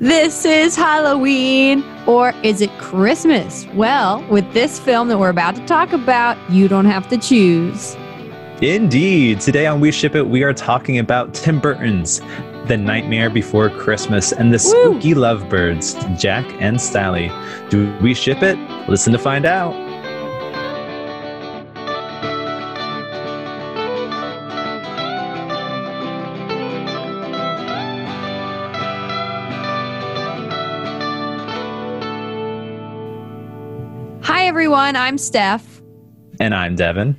This is Halloween, or is it Christmas? Well, with this film that we're about to talk about, you don't have to choose. Indeed. Today on We Ship It, we are talking about Tim Burton's The Nightmare Before Christmas and the Spooky Lovebirds, Jack and Sally. Do we ship it? Listen to find out. Everyone. I'm Steph. And I'm Devin.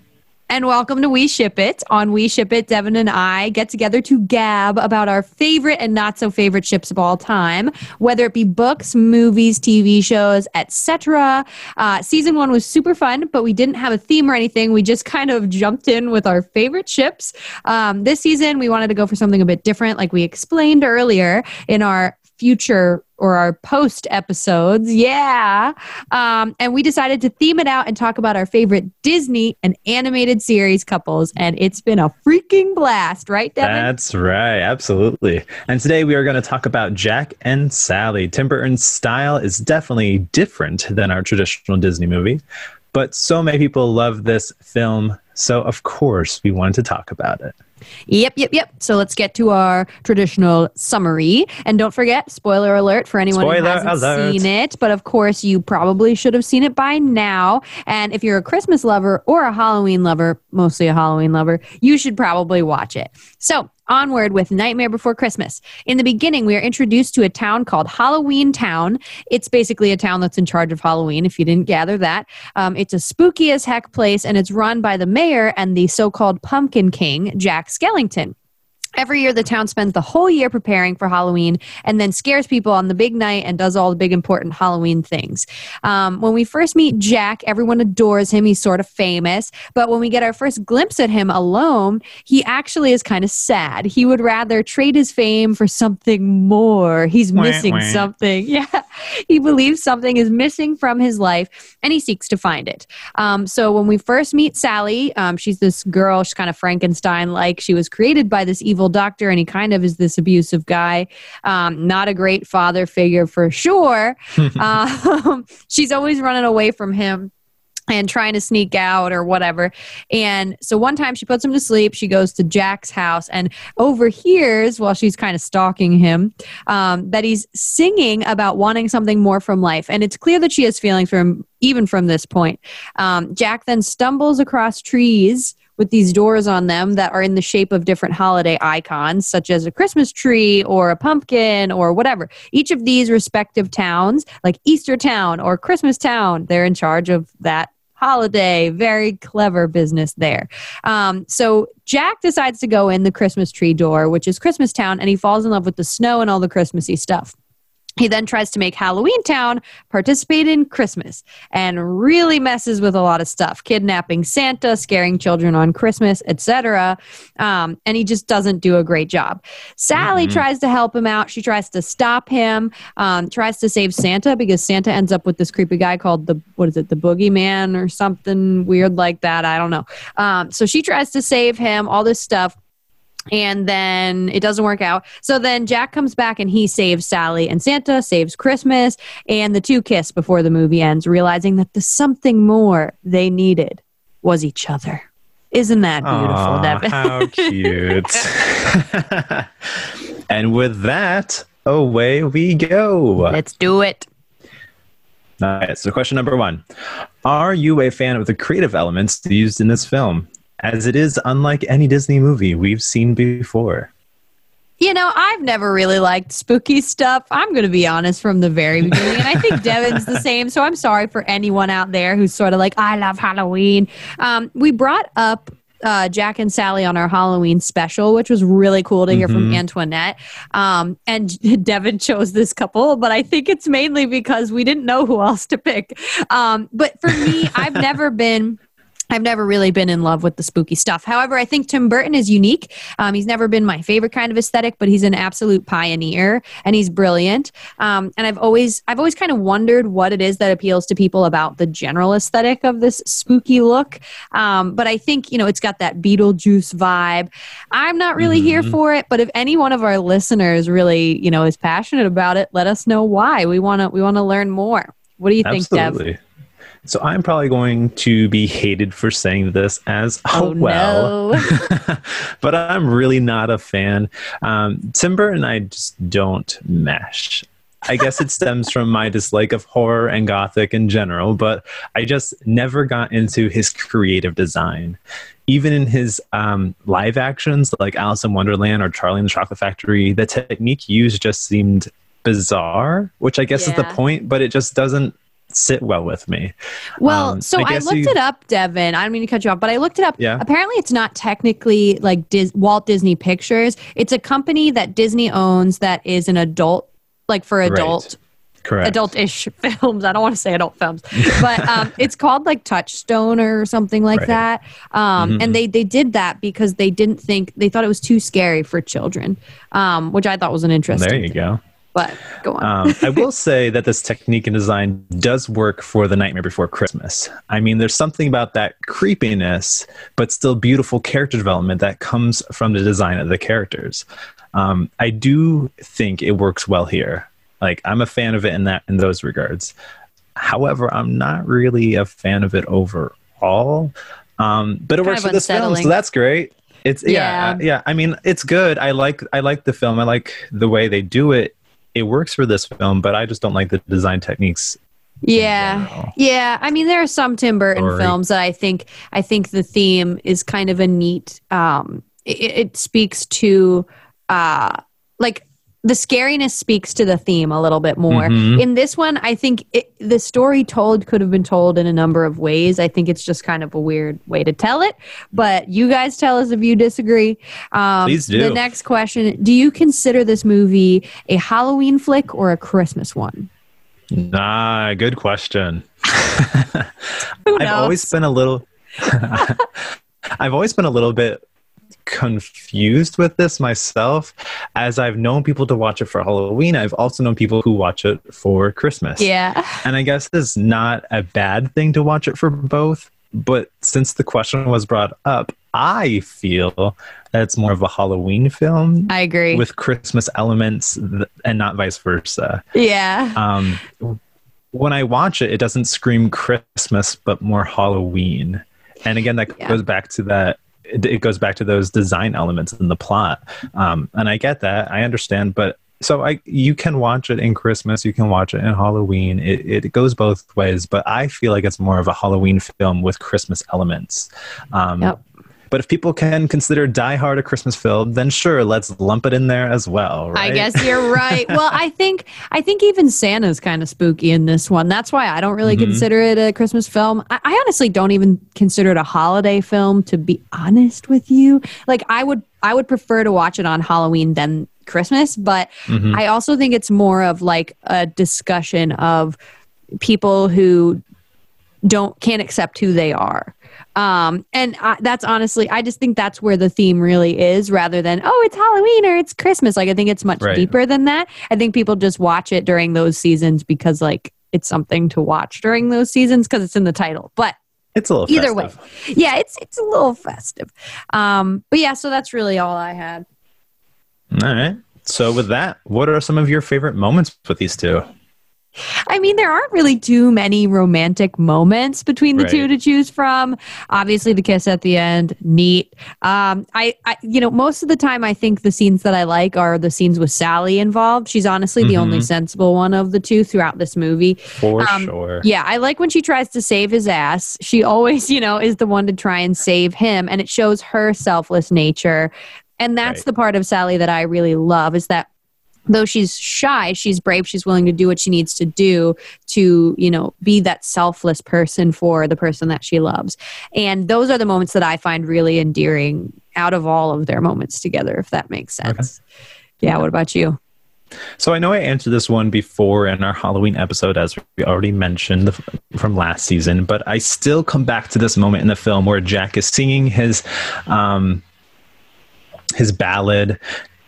And welcome to We Ship It. On We Ship It, Devin and I get together to gab about our favorite and not so favorite ships of all time, whether it be books, movies, TV shows, etc. Uh, season one was super fun, but we didn't have a theme or anything. We just kind of jumped in with our favorite ships. Um, this season, we wanted to go for something a bit different, like we explained earlier in our future or our post episodes. Yeah. Um, and we decided to theme it out and talk about our favorite Disney and animated series couples. And it's been a freaking blast, right, Devin? That's right. Absolutely. And today we are going to talk about Jack and Sally. Tim Burton's style is definitely different than our traditional Disney movie, but so many people love this film. So, of course, we wanted to talk about it. Yep, yep, yep. So let's get to our traditional summary. And don't forget, spoiler alert for anyone Spoiler who hasn't alert. seen it. But of course, you probably should have seen it by now. And if you're a Christmas lover or a Halloween lover, mostly a Halloween lover, you should probably watch it. So onward with Nightmare Before Christmas. In the beginning, we are introduced to a town called Halloween Town. It's basically a town that's in charge of Halloween, if you didn't gather that. Um, it's a spooky as heck place, and it's run by the mayor and the so called Pumpkin King, Jack Skellington. Every year, the town spends the whole year preparing for Halloween and then scares people on the big night and does all the big important Halloween things. Um, when we first meet Jack, everyone adores him. He's sort of famous. But when we get our first glimpse at him alone, he actually is kind of sad. He would rather trade his fame for something more. He's Wah, missing wah. something. Yeah. He believes something is missing from his life and he seeks to find it. Um, so when we first meet Sally, um, she's this girl, she's kind of Frankenstein like. She was created by this evil doctor, and he kind of is this abusive guy. Um, not a great father figure for sure. um, she's always running away from him and trying to sneak out or whatever. And so one time she puts him to sleep. She goes to Jack's house and overhears while she's kind of stalking him um, that he's singing about wanting something more from life. And it's clear that she has feelings for him even from this point. Um, Jack then stumbles across trees with these doors on them that are in the shape of different holiday icons, such as a Christmas tree or a pumpkin or whatever. Each of these respective towns, like Easter Town or Christmas Town, they're in charge of that holiday. Very clever business there. Um, so Jack decides to go in the Christmas tree door, which is Christmas Town, and he falls in love with the snow and all the Christmassy stuff. He then tries to make Halloween Town participate in Christmas and really messes with a lot of stuff, kidnapping Santa, scaring children on Christmas, etc. Um, and he just doesn't do a great job. Sally Mhm. tries to help him out. She tries to stop him, um, tries to save Santa because Santa ends up with this creepy guy called the what is it, the Boogeyman or something weird like that. I don't know. Um, so she tries to save him. All this stuff and then it doesn't work out. So then Jack comes back and he saves Sally, and Santa saves Christmas, and the two kiss before the movie ends, realizing that the something more they needed was each other. Isn't that beautiful, Aw, Devin? How cute. and with that, away we go. Let's do it. All right, so question number one Are you a fan of the creative elements used in this film? As it is unlike any Disney movie we've seen before. You know, I've never really liked spooky stuff. I'm going to be honest from the very beginning. And I think Devin's the same. So I'm sorry for anyone out there who's sort of like, I love Halloween. Um, we brought up uh, Jack and Sally on our Halloween special, which was really cool to hear from Mhm. Antoinette. Um, and Devin chose this couple, but I think it's mainly because we didn't know who else to pick. Um, but for me, I've never been I've never really been in love with the spooky stuff. However, I think Tim Burton is unique. Um, he's never been my favorite kind of aesthetic, but he's an absolute pioneer and he's brilliant. Um, and I've always, I've always kind of wondered what it is that appeals to people about the general aesthetic of this spooky look. Um, but I think you know it's got that Beetlejuice vibe. I'm not really mm-hmm. here for it, but if any one of our listeners really, you know, is passionate about it, let us know why. We want to, we want to learn more. What do you Absolutely. think, Dev? So I'm probably going to be hated for saying this as oh, oh well, no. but I'm really not a fan. Um, Tim Burton and I just don't mesh. I guess it stems from my dislike of horror and gothic in general, but I just never got into his creative design. Even in his um, live actions, like Alice in Wonderland or Charlie in the Chocolate Factory, the technique used just seemed bizarre, which I guess yeah. is the point, but it just doesn't sit well with me. Well, um, so I, I looked you, it up, Devin. I don't mean to cut you off, but I looked it up. Yeah. Apparently, it's not technically like Dis- Walt Disney Pictures. It's a company that Disney owns that is an adult, like for adult. Right. Correct. Adult-ish films. I don't want to say adult films, but um, it's called like Touchstone or something like right. that. Um, mm-hmm. And they they did that because they didn't think they thought it was too scary for children, um, which I thought was an interesting. There you thing. go. But go on. um, I will say that this technique and design does work for The Nightmare Before Christmas. I mean, there's something about that creepiness, but still beautiful character development that comes from the design of the characters. Um, I do think it works well here. Like, I'm a fan of it in that in those regards. However, I'm not really a fan of it overall. Um, but it kind works for this film, so that's great. It's yeah. yeah, yeah. I mean, it's good. I like I like the film. I like the way they do it it works for this film, but I just don't like the design techniques. Yeah, yeah. I mean, there are some Tim Burton Sorry. films that I think I think the theme is kind of a neat. Um, it, it speaks to uh, like the scariness speaks to the theme a little bit more. Mm-hmm. In this one, I think it, the story told could have been told in a number of ways. I think it's just kind of a weird way to tell it. But you guys tell us if you disagree. Um, Please do. The next question Do you consider this movie a Halloween flick or a Christmas one? Nah, good question. I've always been a little. I've always been a little bit confused with this myself as I've known people to watch it for Halloween. I've also known people who watch it for Christmas. Yeah. And I guess it's not a bad thing to watch it for both. But since the question was brought up, I feel that it's more of a Halloween film. I agree. With Christmas elements and not vice versa. Yeah. Um, when I watch it, it doesn't scream Christmas, but more Halloween. And again, that yeah. goes back to that it, it goes back to those design elements in the plot. Um, and I get that, I understand, but so I you can watch it in Christmas, you can watch it in Halloween. It it goes both ways, but I feel like it's more of a Halloween film with Christmas elements. Um, yep. But if people can consider Die Hard a Christmas film, then sure, let's lump it in there as well. Right? I guess you're right. well, I think I think even Santa's kind of spooky in this one. That's why I don't really mm-hmm. consider it a Christmas film. I, I honestly don't even consider it a holiday film. To be honest with you, like I would I would prefer to watch it on Halloween than Christmas. But mm-hmm. I also think it's more of like a discussion of people who don't can't accept who they are um, and I, that's honestly, I just think that's where the theme really is rather than, oh, it's Halloween or it's Christmas. Like, I think it's much right. deeper than that. I think people just watch it during those seasons because, like, it's something to watch during those seasons because it's in the title. But it's a little either festive. way. Yeah, it's it's a little festive. Um, but yeah, so that's really all I had. All right. So with that, what are some of your favorite moments with these two? I mean, there aren't really too many romantic moments between the right. two to choose from. Obviously, the kiss at the end, neat. Um, I, I, you know, most of the time, I think the scenes that I like are the scenes with Sally involved. She's honestly mm-hmm. the only mm-hmm. sensible one of the two throughout this movie. For um, sure. Yeah, I like when she tries to save his ass. She always, you know, is the one to try and save him, and it shows her selfless nature. And that's right. the part of Sally that I really love is that though she's shy she's brave she's willing to do what she needs to do to you know be that selfless person for the person that she loves. And those are the moments that i find really endearing out of all of their moments together if that makes sense. Okay. yeah what about you? So I know I answered this one before in our Halloween episode, as we already mentioned from last season, but I still come back to this moment in the film where Jack is singing his um, his ballad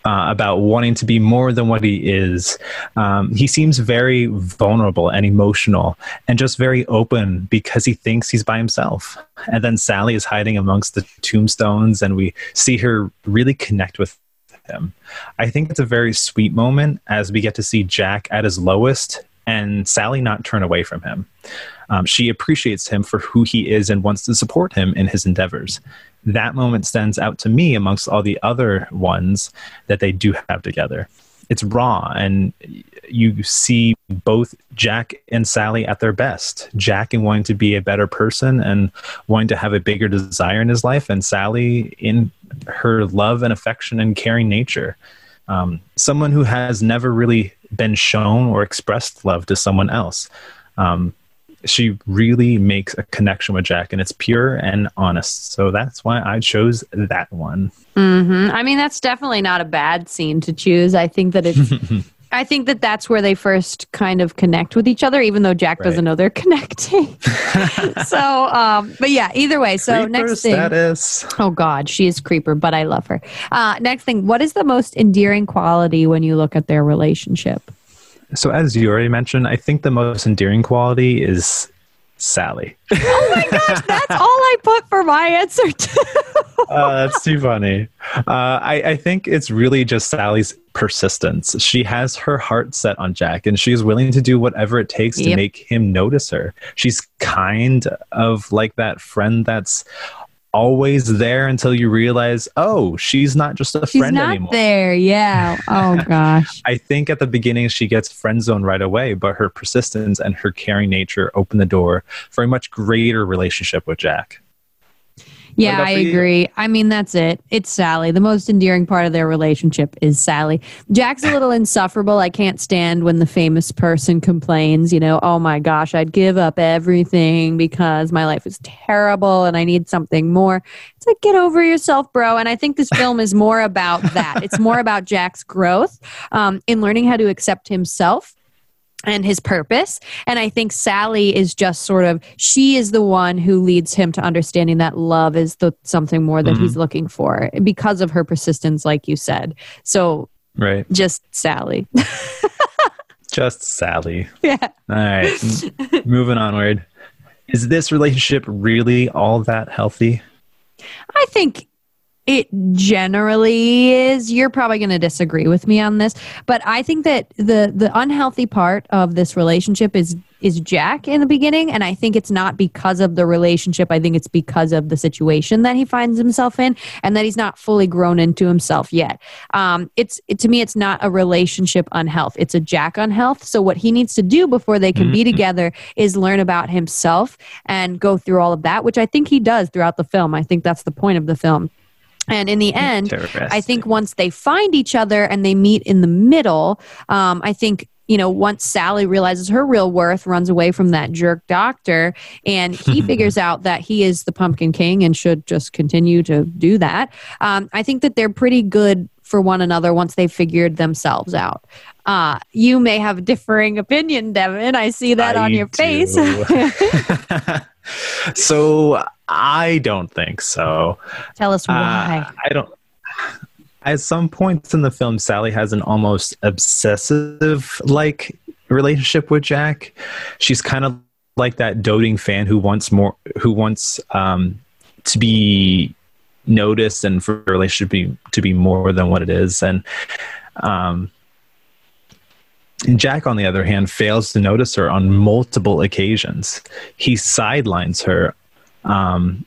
uh, about wanting to be more than what he is. Um, he seems very vulnerable and emotional and just very open because he thinks he's by himself. And then Sally is hiding amongst the tombstones, and we see her really connect with him. I think it's a very sweet moment as we get to see Jack at his lowest and Sally not turn away from him. Um, she appreciates him for who he is and wants to support him in his endeavors that moment stands out to me amongst all the other ones that they do have together. It's raw, and you see both Jack and Sally at their best. Jack in wanting to be a better person and wanting to have a bigger desire in his life, and Sally in her love and affection and caring nature. Um, someone who has never really been shown or expressed love to someone else. Um, she really makes a connection with Jack and it's pure and honest. So that's why I chose that one. Mm-hmm. I mean, that's definitely not a bad scene to choose. I think that it's. I think that that's where they first kind of connect with each other, even though Jack right. doesn't know they're connecting. so, um, but yeah, either way. So creeper next thing. Status. Oh God, she is creeper, but I love her. Uh, next thing, what is the most endearing quality when you look at their relationship? So, as you already mentioned, I think the most endearing quality is Sally. oh my gosh, that's all I put for my answer too. uh, that's too funny. Uh, I, I think it's really just Sally's persistence. She has her heart set on Jack, and she's willing to do whatever it takes yep. to make him notice her. She's kind of like that friend that's always there until you realize, oh, she's not just a she's friend not anymore. There, yeah. Oh gosh. I think at the beginning she gets friend zoned right away, but her persistence and her caring nature open the door for a much greater relationship with Jack. Yeah, I agree. I mean, that's it. It's Sally. The most endearing part of their relationship is Sally. Jack's a little insufferable. I can't stand when the famous person complains, you know, oh my gosh, I'd give up everything because my life is terrible and I need something more. It's like, get over yourself, bro. And I think this film is more about that. It's more about Jack's growth um, in learning how to accept himself and his purpose. And I think Sally is just sort of she is the one who leads him to understanding that love is the something more that mm-hmm. he's looking for because of her persistence, like you said. So right, just Sally. just Sally. Yeah. All right. Moving onward. Is this relationship really all that healthy? I think it generally is. You're probably going to disagree with me on this, but I think that the the unhealthy part of this relationship is is Jack in the beginning, and I think it's not because of the relationship. I think it's because of the situation that he finds himself in, and that he's not fully grown into himself yet. Um, it's it, to me, it's not a relationship unhealth. It's a Jack unhealth. So what he needs to do before they can mm-hmm. be together is learn about himself and go through all of that, which I think he does throughout the film. I think that's the point of the film and in the end, I think once they find each other and they meet in the middle, um, I think you know, once Sally realizes her real worth, runs away from that jerk doctor, and he figures out that he is the Pumpkin King and should just continue to do that. Um, I think that they're pretty good for one another once they've figured themselves out. Uh, you may have a differing opinion, Devin. I see that I on your do. face. so I don't think so. Tell us why. Uh, I don't. At some points in the film, Sally has an almost obsessive like relationship with Jack. She's kind of like that doting fan who wants more, who wants um, to be noticed and for a relationship to be, to be more than what it is. And um, Jack, on the other hand, fails to notice her on multiple occasions. He sidelines her um,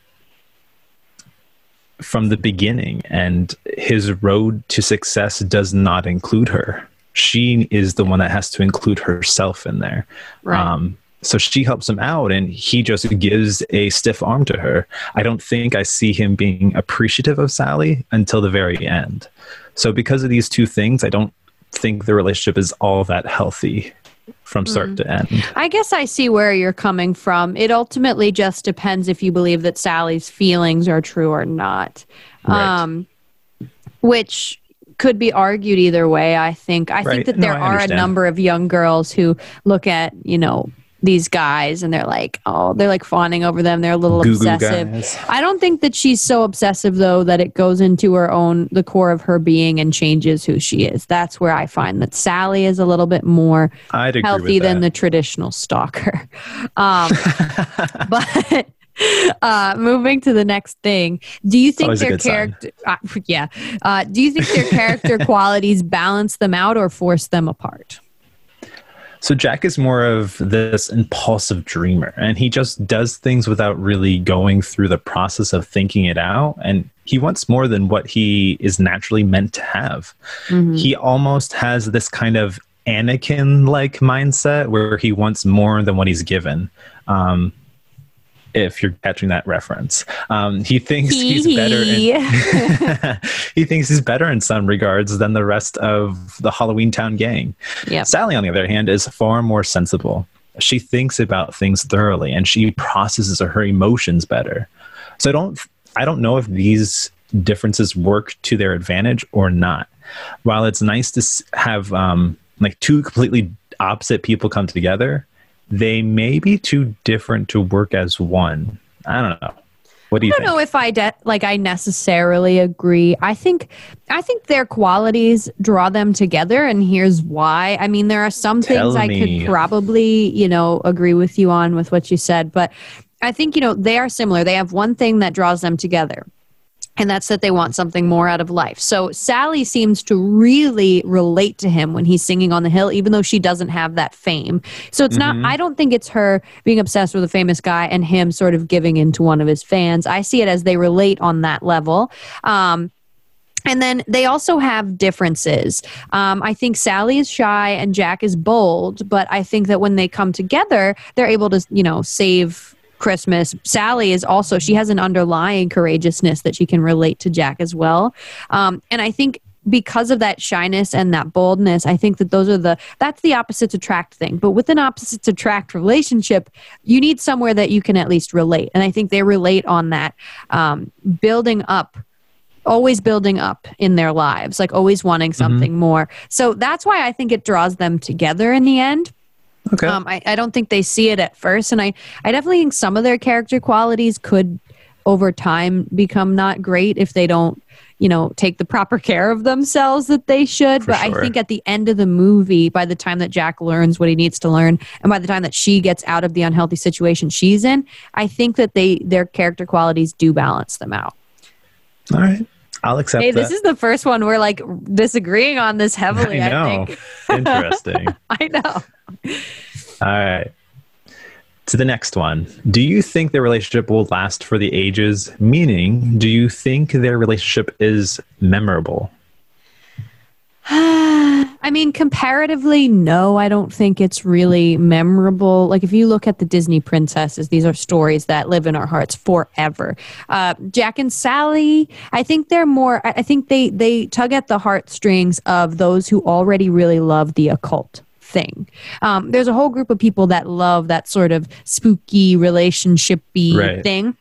from the beginning, and his road to success does not include her. She is the one that has to include herself in there. Right. Um, so she helps him out, and he just gives a stiff arm to her. I don't think I see him being appreciative of Sally until the very end. So, because of these two things, I don't think the relationship is all that healthy from start mm. to end. I guess I see where you're coming from. It ultimately just depends if you believe that Sally's feelings are true or not. Right. Um, which could be argued either way. I think. I Right. think that there I are a number of young girls who look at you know these guys and they're like, oh, they're like fawning over them. They're a little Goo goo obsessive. guys. I don't think that she's so obsessive though that it goes into her own the core of her being and changes who she is. That's where I find that Sally is a little bit more healthy than the traditional stalker. Um, but uh, moving to the next thing, do you think always their character? Uh, yeah, uh, do you think their character qualities balance them out or force them apart? So Jack is more of this impulsive dreamer, and he just does things without really going through the process of thinking it out. And he wants more than what he is naturally meant to have. Mhm. He almost has this kind of Anakin-like mindset where he wants more than what he's given. Um, if you're catching that reference, um, he thinks he's better. In, he thinks he's better in some regards than the rest of the Halloween Town gang. Yep. Sally, on the other hand, is far more sensible. She thinks about things thoroughly and she processes her emotions better. So I don't I don't know if these differences work to their advantage or not. While it's nice to have um, like two completely opposite people come together, they may be too different to work as one. I don't know. What do you I don't think? know if I de- like I necessarily agree. I think I think their qualities draw them together and here's why. I mean there are some Tell things I could probably, you know, agree with you on with what you said, but I think you know they are similar. They have one thing that draws them together. And that's that they want something more out of life. So Sally seems to really relate to him when he's singing on the hill, even though she doesn't have that fame. So it's Mhm. not, I don't think it's her being obsessed with a famous guy and him sort of giving in to one of his fans. I see it as they relate on that level. Um, and then they also have differences. Um, I think Sally is shy and Jack is bold, but I think that when they come together, they're able to, you know, save Christmas. Sally is also, she has an underlying courageousness that she can relate to Jack as well. Um, and I think because of that shyness and that boldness, I think that those are the, that's the opposites attract thing. But with an opposites attract relationship, you need somewhere that you can at least relate. And I think they relate on that, um, building up always building up in their lives, like always wanting something more. So that's why I think it draws them together in the end. Okay. Um, I, I don't think they see it at first. And I, I definitely think some of their character qualities could over time become not great if they don't, you know, take the proper care of themselves that they should. For but I think at the end of the movie, by the time that Jack learns what he needs to learn, and by the time that she gets out of the unhealthy situation she's in, I think that they their character qualities do balance them out. All right. I'll accept Hey, that. this is the first one we're like disagreeing on this heavily. I I, know. think. Interesting. I know. All right. To the next one. Do you think their relationship will last for the ages? Meaning, do you think their relationship is memorable? I mean, comparatively, no, I don't think it's really memorable. Like, if you look at the Disney princesses, these are stories that live in our hearts forever. Uh, Jack and Sally, I think they're more. I think they they tug at the heartstrings of those who already really love the occult thing. Um, there's a whole group of people that love that sort of spooky relationship-y Right. thing.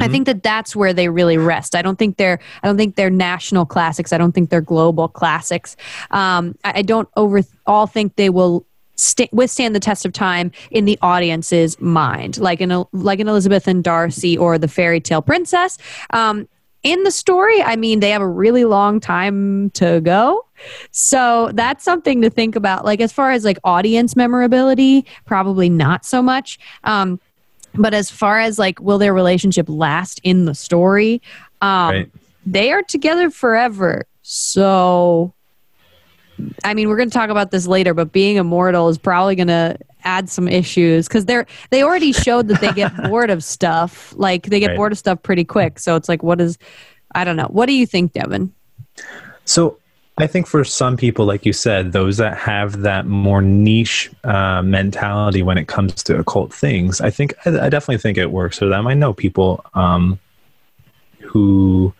I Mhm. think that that's where they really rest. I don't think they're I don't think they're national classics. I don't think they're global classics. Um, I, I don't over all think they will sta withstand the test of time in the audience's mind, like an like an Elizabeth and Darcy or the fairy tale princess. Um, in the story, I mean, they have a really long time to go. So that's something to think about. Like as far as like audience memorability, probably not so much. Um, but as far as like, will their relationship last in the story? Um, Right. They are together forever. So, I mean, we're going to talk about this later, but being immortal is probably going to add some issues because they're they already showed that they get bored of stuff. Like they get Right. bored of stuff pretty quick. So it's like, what is? I don't know. What do you think, Devin? So, I think for some people, like you said, those that have that more niche uh, mentality when it comes to occult things, I think I, I definitely think it works for them. I know people um, who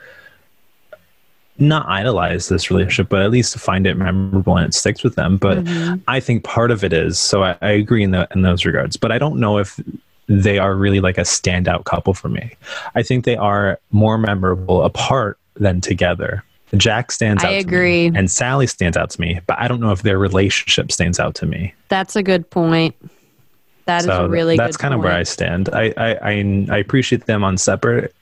not idolize this relationship, but at least find it memorable and it sticks with them. But Mhm. I think part of it is so I, I agree in the, in those regards, but I don't know if they are really like a standout couple for me. I think they are more memorable apart than together. Jack stands I out to me, agree. and Sally stands out to me, but I don't know if their relationship stands out to me. That's a good point. That is so a really good point. that's kind of where I stand. I, I I I appreciate them on separate,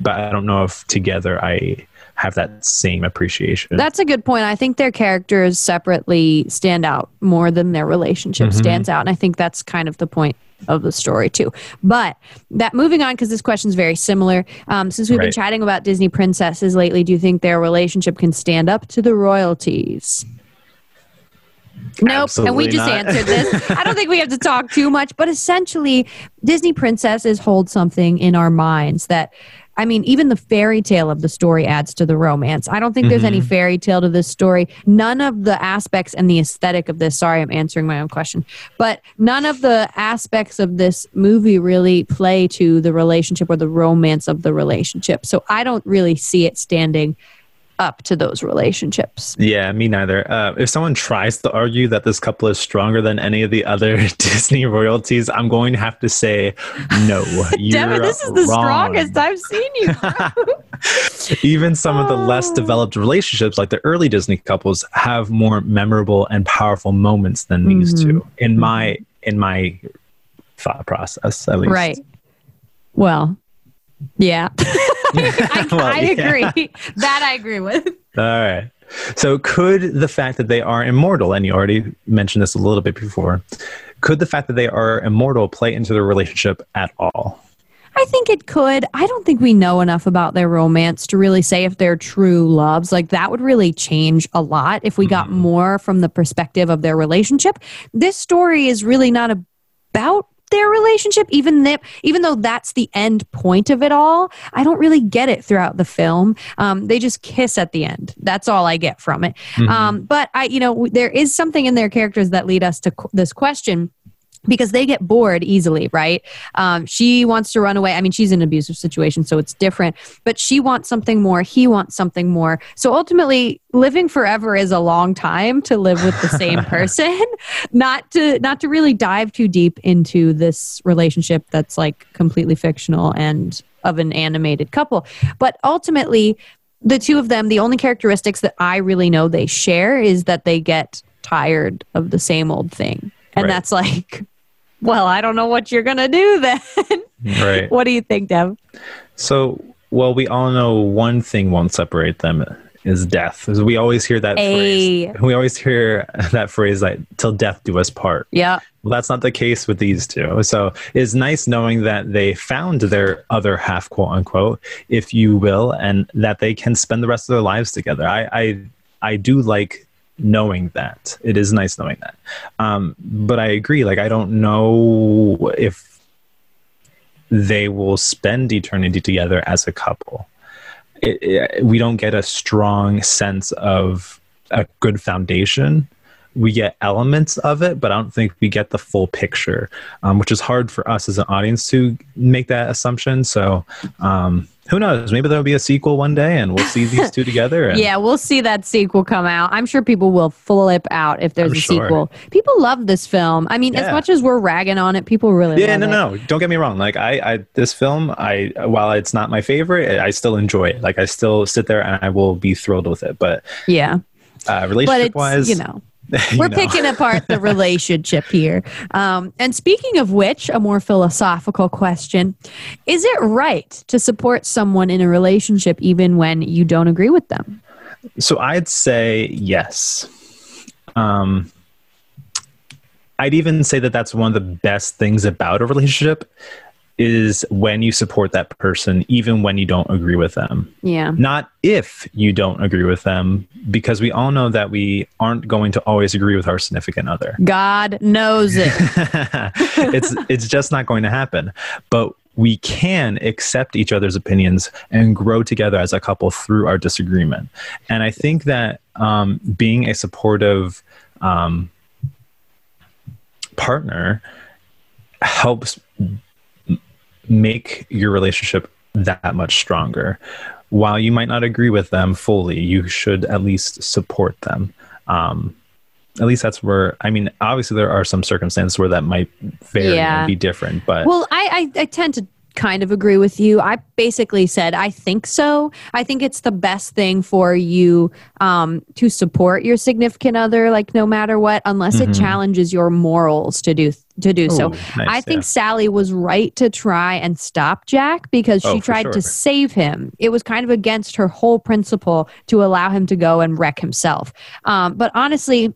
but I don't know if together I have that same appreciation. That's a good point. I think their characters separately stand out more than their relationship Mhm. stands out. And I think that's kind of the point of the story, too. But that moving on, because this question is very similar. Um, since we've been chatting about Disney princesses lately, do you think their relationship can stand up to the royalties? Nope. and we just not. answered this. I don't think we have to talk too much, but essentially, Disney princesses hold something in our minds that, I mean, even the fairy tale of the story adds to the romance. I don't think there's any Mhm. fairy tale to this story. None of the aspects and the aesthetic of this, sorry, I'm answering my own question, but none of the aspects of this movie really play to the relationship or the romance of the relationship. So I don't really see it standing up to those relationships. Yeah, me neither. Uh, if someone tries to argue that this couple is stronger than any of the other Disney royalties, I'm going to have to say no. Devin, this is the wrong. strongest I've seen you. Even some of the less Oh. developed relationships, like the early Disney couples, have more memorable and powerful moments than these Mhm. two. In my in my thought process, at least. Right. Well, yeah. I, Well, I yeah. agree. That I agree with. All right. So, could the fact that they are immortal, and you already mentioned this a little bit before, could the fact that they are immortal play into their relationship at all? I think it could. I don't think we know enough about their romance to really say if they're true loves. Like that would really change a lot if we got Mhm. more from the perspective of their relationship. This story is really not about their relationship even that even though that's the end point of it all i don't really get it throughout the film. Um, they just kiss at the end. That's all i get from it. Mhm. Um, but I, you know, there is something in their characters that lead us to qu- this question because they get bored easily, right? Um, she wants to run away. I mean, she's in an abusive situation, so it's different. But she wants something more. He wants something more. So ultimately, living forever is a long time to live with the same person. not to not to really dive too deep into this relationship that's like completely fictional and of an animated couple. But ultimately, the two of them, the only characteristics that I really know they share is that they get tired of the same old thing. And Right. that's like, well, I don't know what you're going to do then. right. what do you think, Dev? So, well, we all know one thing won't separate them is death. We always hear that Ay. phrase. We always hear that phrase like "till death do us part." Yeah. Well, that's not the case with these two. So it's nice knowing that they found their other half, quote unquote, if you will, and that they can spend the rest of their lives together. I I, I do like knowing that. It is nice knowing that. Um, but I agree. Like I don't know if they will spend eternity together as a couple. It, it, we don't get a strong sense of a good foundation we get elements of it, but I don't think we get the full picture, um, which is hard for us as an audience to make that assumption. So, um, who knows? Maybe there'll be a sequel one day, and we'll see these two together. And Yeah, we'll see that sequel come out. I'm sure people will flip out if there's I'm a sure. sequel. People love this film. I mean, as much as we're ragging on it, people really Yeah, no, it. no. Don't get me wrong. Like I, I, this film, I, while it's not my favorite, I still enjoy it. Like I still sit there and I will be thrilled with it. But Yeah. uh, relationship wise, you know, we're know. picking apart the relationship here. Um, and speaking of which, a more philosophical question Is it right to support someone in a relationship even when you don't agree with them? So I'd say yes. Um, I'd even say that that's one of the best things about a relationship is when you support that person even when you don't agree with them. Yeah. Not if you don't agree with them because we all know that we aren't going to always agree with our significant other. God knows it. it's it's just not going to happen. But we can accept each other's opinions and grow together as a couple through our disagreement. And I think that um, being a supportive um, partner helps make your relationship that much stronger. While you might not agree with them fully, you should at least support them. Um, at least that's where I mean. Obviously, there are some circumstances where that might vary Yeah. and be different, but Well, I, I, I tend to kind of agree with you. I basically said, I think so. I think it's the best thing for you um, to support your significant other, like no matter what, unless Mhm. it challenges your morals to do to do so. Nice, I think yeah. Sally was right to try and stop Jack because Oh, she for tried sure. to save him. It was kind of against her whole principle to allow him to go and wreck himself. Um, but honestly,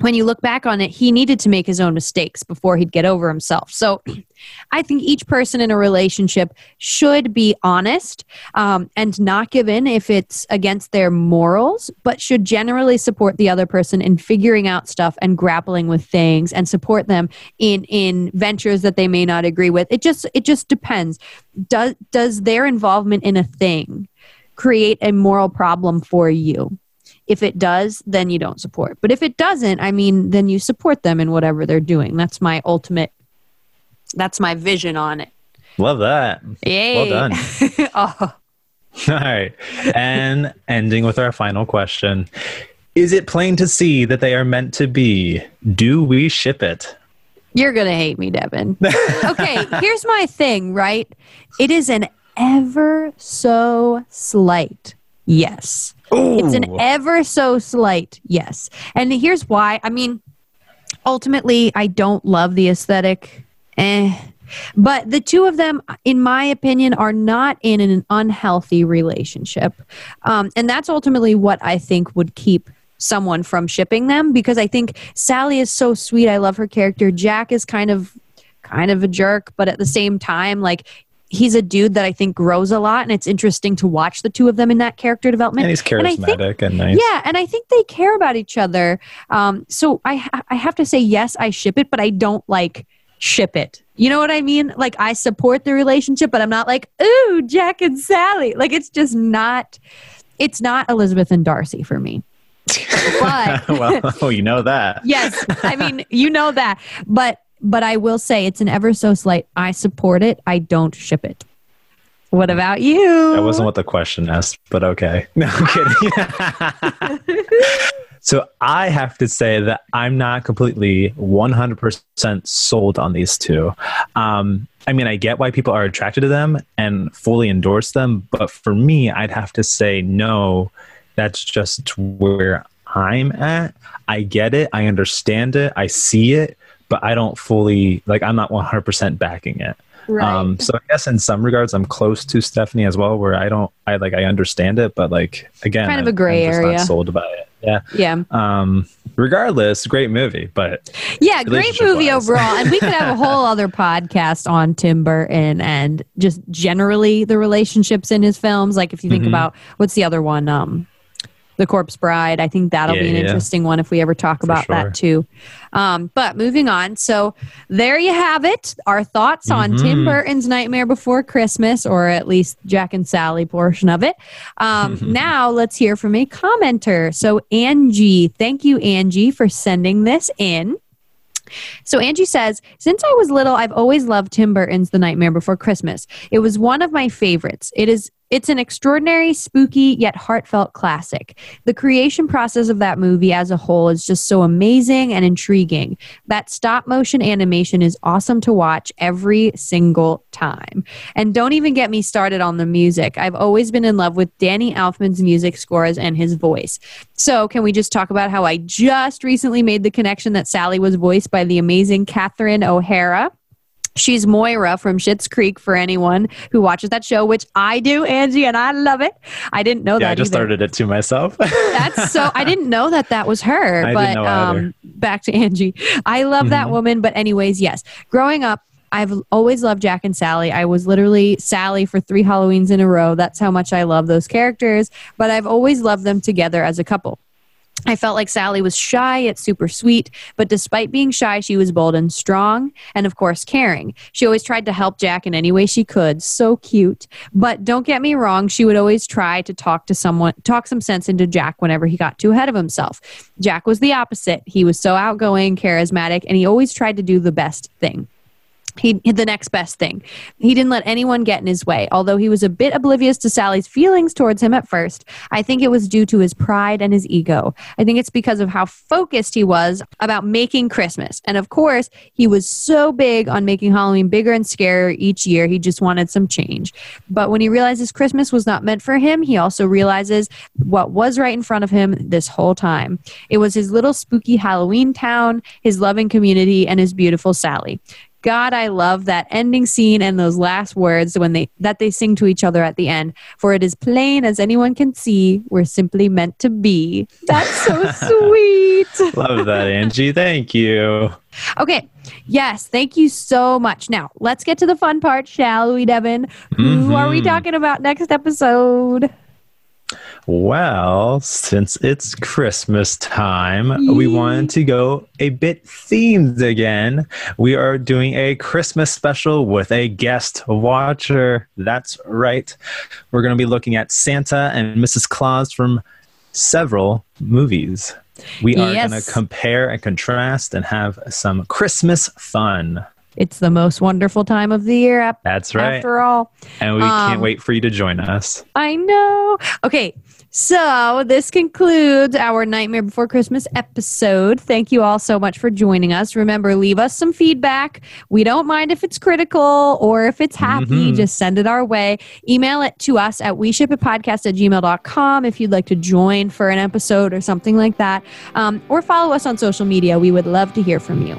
when you look back on it, he needed to make his own mistakes before he'd get over himself. So I think each person in a relationship should be honest um, and not give in if it's against their morals, but should generally support the other person in figuring out stuff and grappling with things and support them in in ventures that they may not agree with. It just it just depends. Does does their involvement in a thing create a moral problem for you? If it does, then you don't support. But if it doesn't, I mean, then you support them in whatever they're doing. That's my ultimate. That's my vision on it. Love that. Yay! Well done. oh, All right. And ending with our final question Is it plain to see that they are meant to be? Do we ship it? you're gonna hate me, Devin. okay, here's my thing. Right? It is an ever so slight yes. It's an ever so slight yes. And here's why. I mean, ultimately, I don't love the aesthetic. Eh. But the two of them, in my opinion, are not in an unhealthy relationship. Um, and that's ultimately what I think would keep someone from shipping them because I think Sally is so sweet. I love her character. Jack is kind of kind of a jerk, but at the same time, like he's a dude that I think grows a lot and it's interesting to watch the two of them in that character development. And he's And think- charismatic and nice. Yeah, and I think they care about each other. Um, so I I have to say yes, I ship it, but I don't like ship it. You know what I mean? Like I support the relationship, but I'm not like ooh Jack and Sally. Like it's just not. It's not Elizabeth and Darcy for me. But- well, you know that. Yes, I mean you know that, but but I will say it's an ever so slight. I support it. I don't ship it. What about you? That wasn't what the question asked, but okay. No, I'm kidding. so I have to say that I'm not completely 100% sold on these two. Um, I mean, I get why people are attracted to them and fully endorse them, but for me, I'd have to say no. That's just where I'm at. I get it. I understand it. I see it, but I don't fully like. I'm not 100% backing it. right. Um, so I guess in some regards, I'm close to Stephanie as well, where I don't, I like, I understand it, but like again, Kind of I- a gray I'm area. Sold about it. Yeah. yeah. Um, regardless, great movie, but Yeah, great movie overall. And we could have a whole other podcast on Tim Burton and just generally the relationships in his films. Like if you think Mhm. about what's the other one? Um The Corpse Bride. I think that'll Yeah, be an yeah. interesting one if we ever talk For about sure. that too. Um, but moving on. So there you have it. Our thoughts on Tim. Burton's Nightmare Before Christmas, or at least Jack and Sally portion of it. Um, now let's hear from a commenter. So Angie, thank you, Angie, for sending this in. So Angie says, since I was little, I've always loved Tim Burton's The Nightmare Before Christmas. It was one of my favorites. It is it's an extraordinary, spooky, yet heartfelt classic. The creation process of that movie as a whole is just so amazing and intriguing. That stop motion animation is awesome to watch every single time. And don't even get me started on the music. I've always been in love with Danny Elfman's music scores and his voice. So, can we just talk about how I just recently made the connection that Sally was voiced by the amazing Catherine O'Hara? She's Moira from Schitt's Creek for anyone who watches that show, which I do, Angie, and I love it. I didn't know yeah, that I just either. started it to myself. That's so. I didn't know that that was her. I but um, back to Angie. I love that Mhm. woman. But anyways, yes. Growing up, I've always loved Jack and Sally. I was literally Sally for three Halloweens in a row. That's how much I love those characters. But I've always loved them together as a couple. I felt like Sally was shy yet super sweet, but despite being shy, she was bold and strong, and of course, caring. She always tried to help Jack in any way she could. So cute. But don't get me wrong, she would always try to talk to someone, talk some sense into Jack whenever he got too ahead of himself. Jack was the opposite. He was so outgoing, charismatic, and he always tried to do the best thing. He the next best thing. He didn't let anyone get in his way. Although he was a bit oblivious to Sally's feelings towards him at first, I think it was due to his pride and his ego. I think it's because of how focused he was about making Christmas. And of course, he was so big on making Halloween bigger and scarier each year. He just wanted some change. But when he realizes Christmas was not meant for him, he also realizes what was right in front of him this whole time. It was his little spooky Halloween town, his loving community, and his beautiful Sally. God, I love that ending scene and those last words when they that they sing to each other at the end. For it is plain as anyone can see, we're simply meant to be. That's so sweet. Love that, Angie. Thank you. Okay. Yes, thank you so much. Now, let's get to the fun part, shall we, Devin? Who Mm-hmm. are we talking about next episode? Well, since it's Christmas time, we wanted to go a bit themed again. We are doing a Christmas special with a guest watcher. That's right. We're going to be looking at Santa and Mrs. Claus from several movies. We are Yes. going to compare and contrast and have some Christmas fun. It's the most wonderful time of the year, ap- That's right. after all. and we um, can't wait for you to join us. I know. Okay, so this concludes our Nightmare Before Christmas episode. Thank you all so much for joining us. Remember, leave us some feedback. We don't mind if it's critical or if it's happy, Mhm. just send it our way. Email it to us at we ship it podcast at gmail.com if you'd like to join for an episode or something like that. Um, or follow us on social media. We would love to hear from you.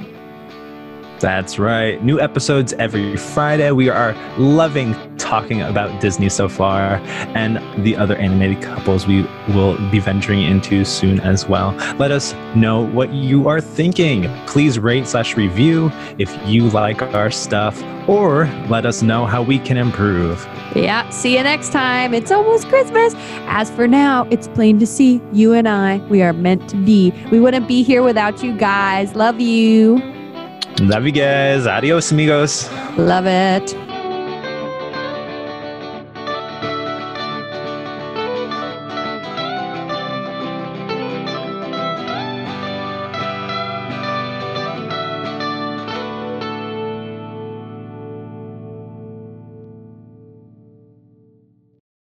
That's right. New episodes every Friday. We are loving talking about Disney so far and the other animated couples we will be venturing into soon as well. Let us know what you are thinking. Please rate slash review if you like our stuff or let us know how we can improve. Yeah, see you next time. It's almost Christmas. As for now, it's plain to see you and I, we are meant to be. We wouldn't be here without you guys. Love you. Love you guys. Adios, amigos. Love it.